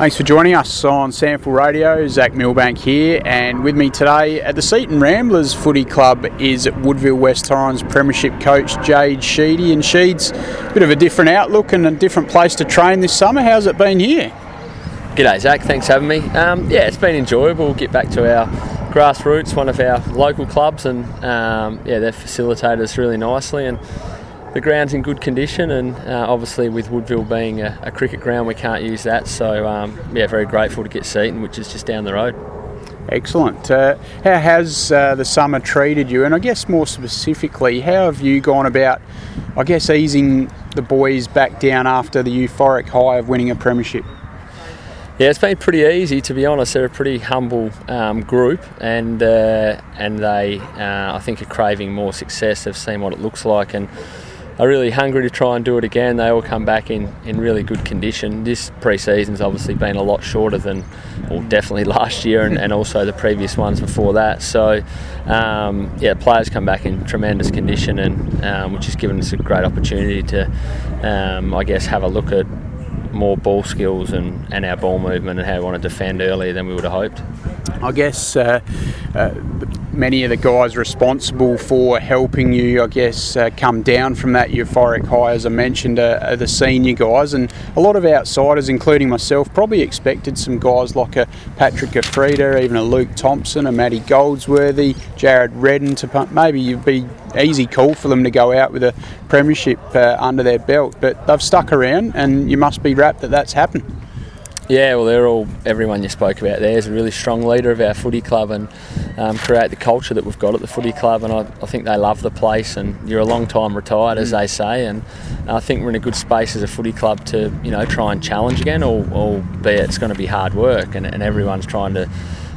Thanks for joining us on SANFL Radio. Zach Milbank here, and with me today at the Seaton Ramblers Footy Club is Woodville West Torrens Premiership coach Jade Sheedy. And Sheeds, a bit of a different outlook and a different place to train this summer. How's it been here? G'day, Zach. Thanks for having me. Um, yeah, it's been enjoyable. We'll get back to our grassroots, one of our local clubs, and um, yeah, they've facilitated us really nicely. And the ground's in good condition, and uh, obviously with Woodville being a, a, cricket ground, we can't use that. So um, yeah, very grateful to get Seaton, which is just down the road. Excellent. Uh, how has uh, the summer treated you? And I guess more specifically, how have you gone about, I guess, easing the boys back down after the euphoric high of winning a premiership? Yeah, it's been pretty easy to be honest. They're a pretty humble um, group, and uh, and they, uh, I think, are craving more success. They've seen what it looks like, and are really hungry to try and do it again. They all come back in, in really good condition. This pre-season's obviously been a lot shorter than, well, definitely last year and, and also the previous ones before that. So, um, yeah, players come back in tremendous condition, and um, which has given us a great opportunity to, um, I guess, have a look at more ball skills and, and our ball movement and how we want to defend earlier than we would have hoped. I guess uh, uh, many of the guys responsible for helping you, I guess, uh, come down from that euphoric high, as I mentioned, uh, are the senior guys. And a lot of outsiders, including myself, probably expected some guys like a Patrick Giuffreda, even a Luke Thompson, a Matty Goldsworthy, Jared Redden to maybe you'd be easy call for them to go out with a premiership uh, under their belt. But they've stuck around, and you must be rapt that that's happened. Yeah, well, they're all everyone you spoke about. There is a really strong leader of our footy club and um, create the culture that we've got at the footy club. And I, I, think they love the place. And you're a long time retired, as they say. And I think we're in a good space as a footy club to you know try and challenge again, or, albeit it's going to be hard work, and, and everyone's trying to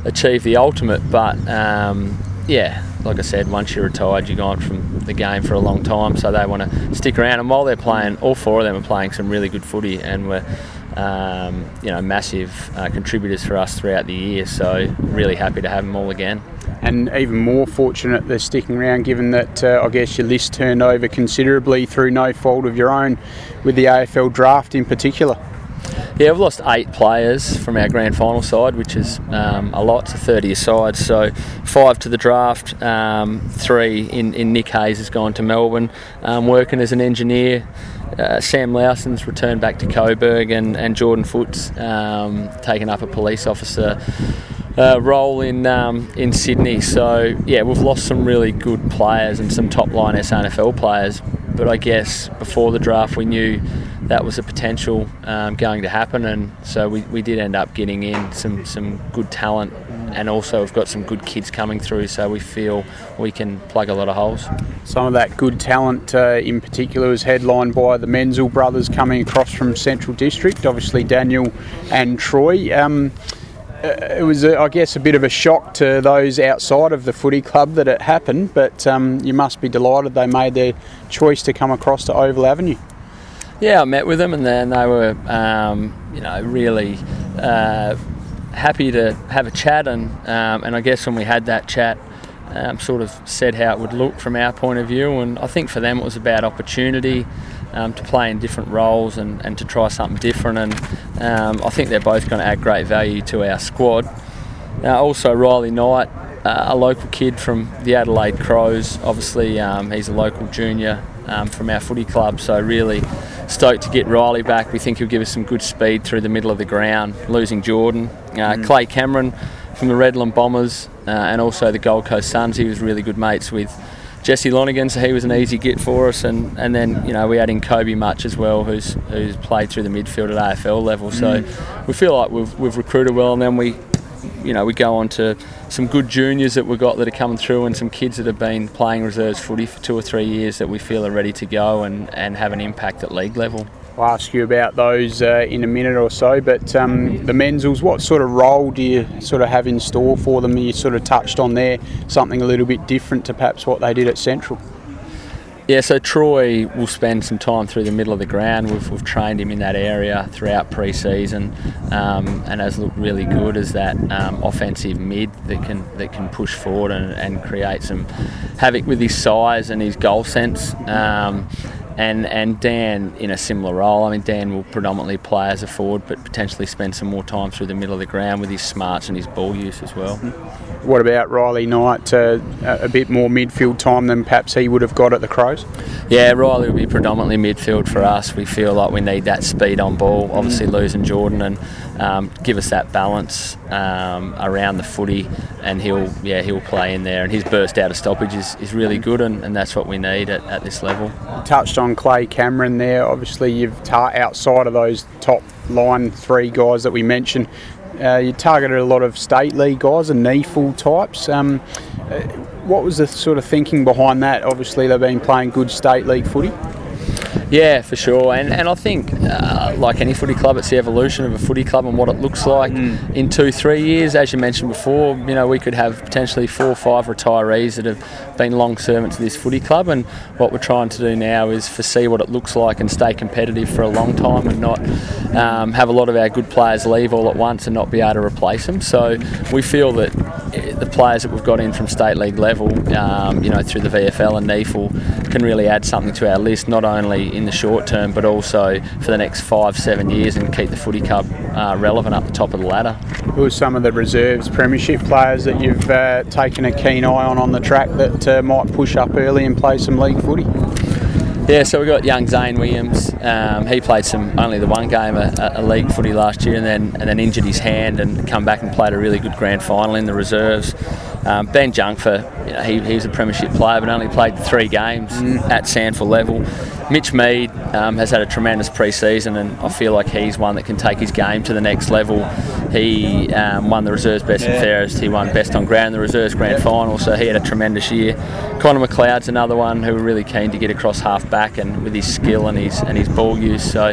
achieve the ultimate. But um, yeah, like I said, once you're retired, you're gone from the game for a long time. So they want to stick around. And while they're playing, all four of them are playing some really good footy, and we're um, you know, massive uh, contributors for us throughout the year. So really happy to have them all again. And even more fortunate they're sticking around, given that uh, I guess your list turned over considerably through no fault of your own, with the AFL draft in particular. Yeah, we've lost eight players from our grand final side, which is um, a lot to 30 side. So five to the draft, um, three in, in Nick Hayes has gone to Melbourne, um, working as an engineer. Uh, Sam Lowson's returned back to Coburg, and, and Jordan Foots um, taken up a police officer uh, role in um, in Sydney. So yeah, we've lost some really good players and some top line SANFL players. But I guess before the draft, we knew that was a potential um, going to happen, and so we, we did end up getting in some some good talent, and also we've got some good kids coming through, so we feel we can plug a lot of holes. Some of that good talent, uh, in particular, was headlined by the Menzel brothers coming across from Central District, obviously Daniel and Troy. Um, uh, it was, I guess, a bit of a shock to those outside of the footy club that it happened, but um, you must be delighted they made their choice to come across to Oval Avenue. Yeah, I met with them, and then they were, um, you know, really uh, happy to have a chat. And um, and I guess when we had that chat, um, sort of said how it would look from our point of view. And I think for them it was about opportunity um, to play in different roles and, and to try something different. And um, I think they're both going to add great value to our squad. Uh, also, Riley Knight, uh, a local kid from the Adelaide Crows. Obviously, um, he's a local junior um, from our footy club, so really stoked to get Riley back. We think he'll give us some good speed through the middle of the ground, losing Jordan. Uh, mm. Clay Cameron from the Redland Bombers uh, and also the Gold Coast Suns. He was really good mates with Jesse Lonergan, so he was an easy get for us. And, and then, you know, we had in Kobe Mutch as well, who's who's played through the midfield at AFL level. So mm. we feel like we've, we've recruited well. And then we, you know, we go on to some good juniors that we've got that are coming through and some kids that have been playing reserves footy for two or three years that we feel are ready to go and, and have an impact at league level. I'll ask you about those uh, in a minute or so, but um, the Menzels, what sort of role do you sort of have in store for them? You sort of touched on there something a little bit different to perhaps what they did at Central. Yeah, so Troy will spend some time through the middle of the ground. We've, we've trained him in that area throughout pre-season, um, and has looked really good as that um, offensive mid that can that can push forward and, and, create some havoc with his size and his goal sense. Um, and and Dan in a similar role. I mean, Dan will predominantly play as a forward, but potentially spend some more time through the middle of the ground with his smarts and his ball use as well. What about Riley Knight? Uh, a bit more midfield time than perhaps he would have got at the Crows. Yeah, Riley will be predominantly midfield for us. We feel like we need that speed on ball. Obviously, losing Jordan and um, give us that balance um, around the footy, and he'll yeah he'll play in there. And his burst out of stoppage is, is really good, and, and that's what we need at, at this level. Touched on Clay Cameron there. Obviously, you've tar- outside of those top line three guys that we mentioned. Uh, you targeted a lot of state league guys and NEAFL types. Um, uh, what was the sort of thinking behind that? Obviously, they've been playing good state league footy. Yeah, for sure. And and I think, uh, like any footy club, it's the evolution of a footy club and what it looks like mm. in two, three years. As you mentioned before, you know, we could have potentially four or five retirees that have been long servants of this footy club. And what we're trying to do now is foresee what it looks like and stay competitive for a long time and not um, have a lot of our good players leave all at once and not be able to replace them. So we feel that the players that we've got in from state league level, um, you know, through the VFL and NEAFL, can really add something to our list, not only in the short term, but also for the next five, seven years and keep the footy club uh, relevant up the top of the ladder. Who are some of the reserves premiership players that you've uh, taken a keen eye on on the track that uh, might push up early and play some league footy? Yeah, so we got young Zane Williams. Um, he played some only the one game a, league footy last year, and then and then injured his hand and come back and played a really good grand final in the reserves. Um, ben Junkfer, you know, he, he was a premiership player, but only played three games mm. at SANFL level. Mitch Mead um, has had a tremendous pre-season, and I feel like he's one that can take his game to the next level. He um, won the reserves best and fairest. He won best on ground in the reserves grand final, so he had a tremendous year. Connor McLeod's another one who we're really keen to get across half back and with his skill and his and his ball use. So,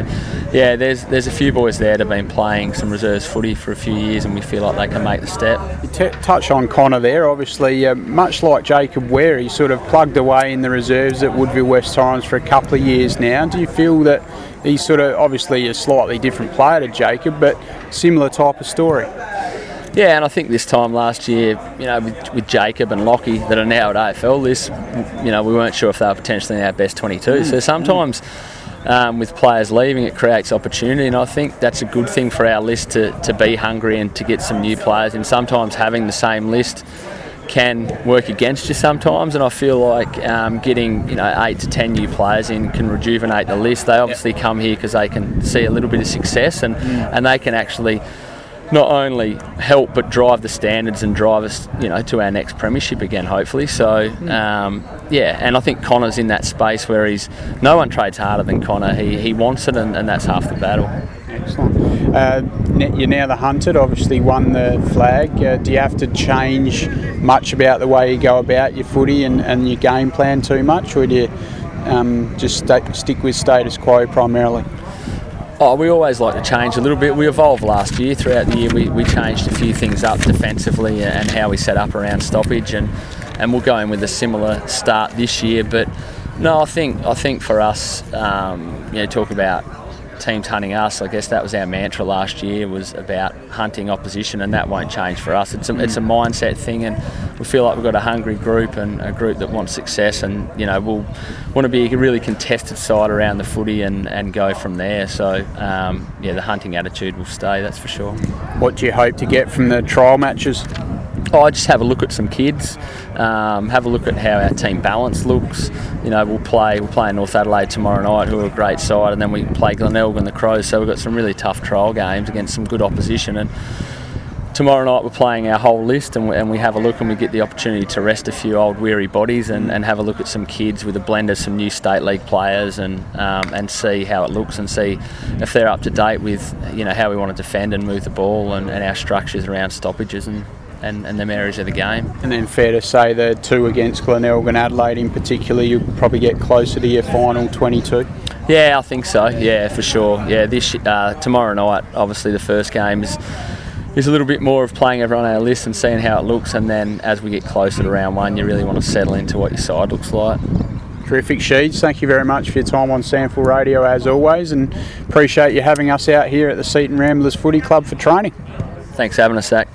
yeah, there's there's a few boys there that have been playing some reserves footy for a few years, and we feel like they can make the step. You t- touch on Connor there, obviously, uh, much like Jacob Wehr, he sort of plugged away in the reserves at Woodville West Torrens for a couple of years now. Do you feel that he's sort of obviously a slightly different player to Jacob, but similar type of story? Yeah, and I think this time last year, you know, with, with Jacob and Lockie that are now at AFL, this, you know, we weren't sure if they were potentially our best 22. Mm. So sometimes. Um, with players leaving, it creates opportunity, and I think that's a good thing for our list to, to be hungry and to get some new players. And sometimes having the same list can work against you sometimes, and I feel like um, getting you know eight to ten new players in can rejuvenate the list. They obviously come here because they can see a little bit of success, and mm. and they can actually not only help but drive the standards and drive us, you know, to our next premiership again, hopefully. So, mm. um, yeah, and I think Connor's in that space where he's no one trades harder than Connor. He he wants it, and, and that's half the battle. Excellent. Uh, you're now the hunted, obviously won the flag. Uh, do you have to change much about the way you go about your footy and, and your game plan too much, or do you um, just st- stick with status quo primarily? Oh, we always like to change a little bit. We evolved last year. Throughout the year, we, we changed a few things up defensively and how we set up around stoppage, and, and we'll go in with a similar start this year. But no, I think I think for us, um, you know, talk about teams hunting us. I guess that was our mantra last year was about hunting opposition, and that won't change for us. It's a, it's a mindset thing, and we feel like we've got a hungry group and a group that wants success, and you know we'll want to be a really contested side around the footy and, and go from there. So um, yeah, the hunting attitude will stay. That's for sure. What do you hope to get from the trial matches? Oh, just have a look at some kids, um, have a look at how our team balance looks. You know, we'll play we'll play North Adelaide tomorrow night, who are a great side, and then we play Glenelg and the Crows. So we've got some really tough trial games against some good opposition and. Tomorrow night we're playing our whole list and we, and we have a look and we get the opportunity to rest a few old weary bodies and, and have a look at some kids with a blend of some new state league players and um, and see how it looks and see if they're up to date with you know how we want to defend and move the ball and, and our structures around stoppages and and, and them areas of the game. And then fair to say the two against Glenelg and Adelaide in particular, you'll probably get closer to your final 22. Yeah, I think so. Yeah, for sure. Yeah, this uh, tomorrow night, obviously the first game is is a little bit more of playing everyone on our list and seeing how it looks, and then as we get closer to round one, you really want to settle into what your side looks like. Terrific, Sheeds. Thank you very much for your time on SANFL Radio as always, and appreciate you having us out here at the Seaton Ramblers Footy Club for training. Thanks for having us, Zach.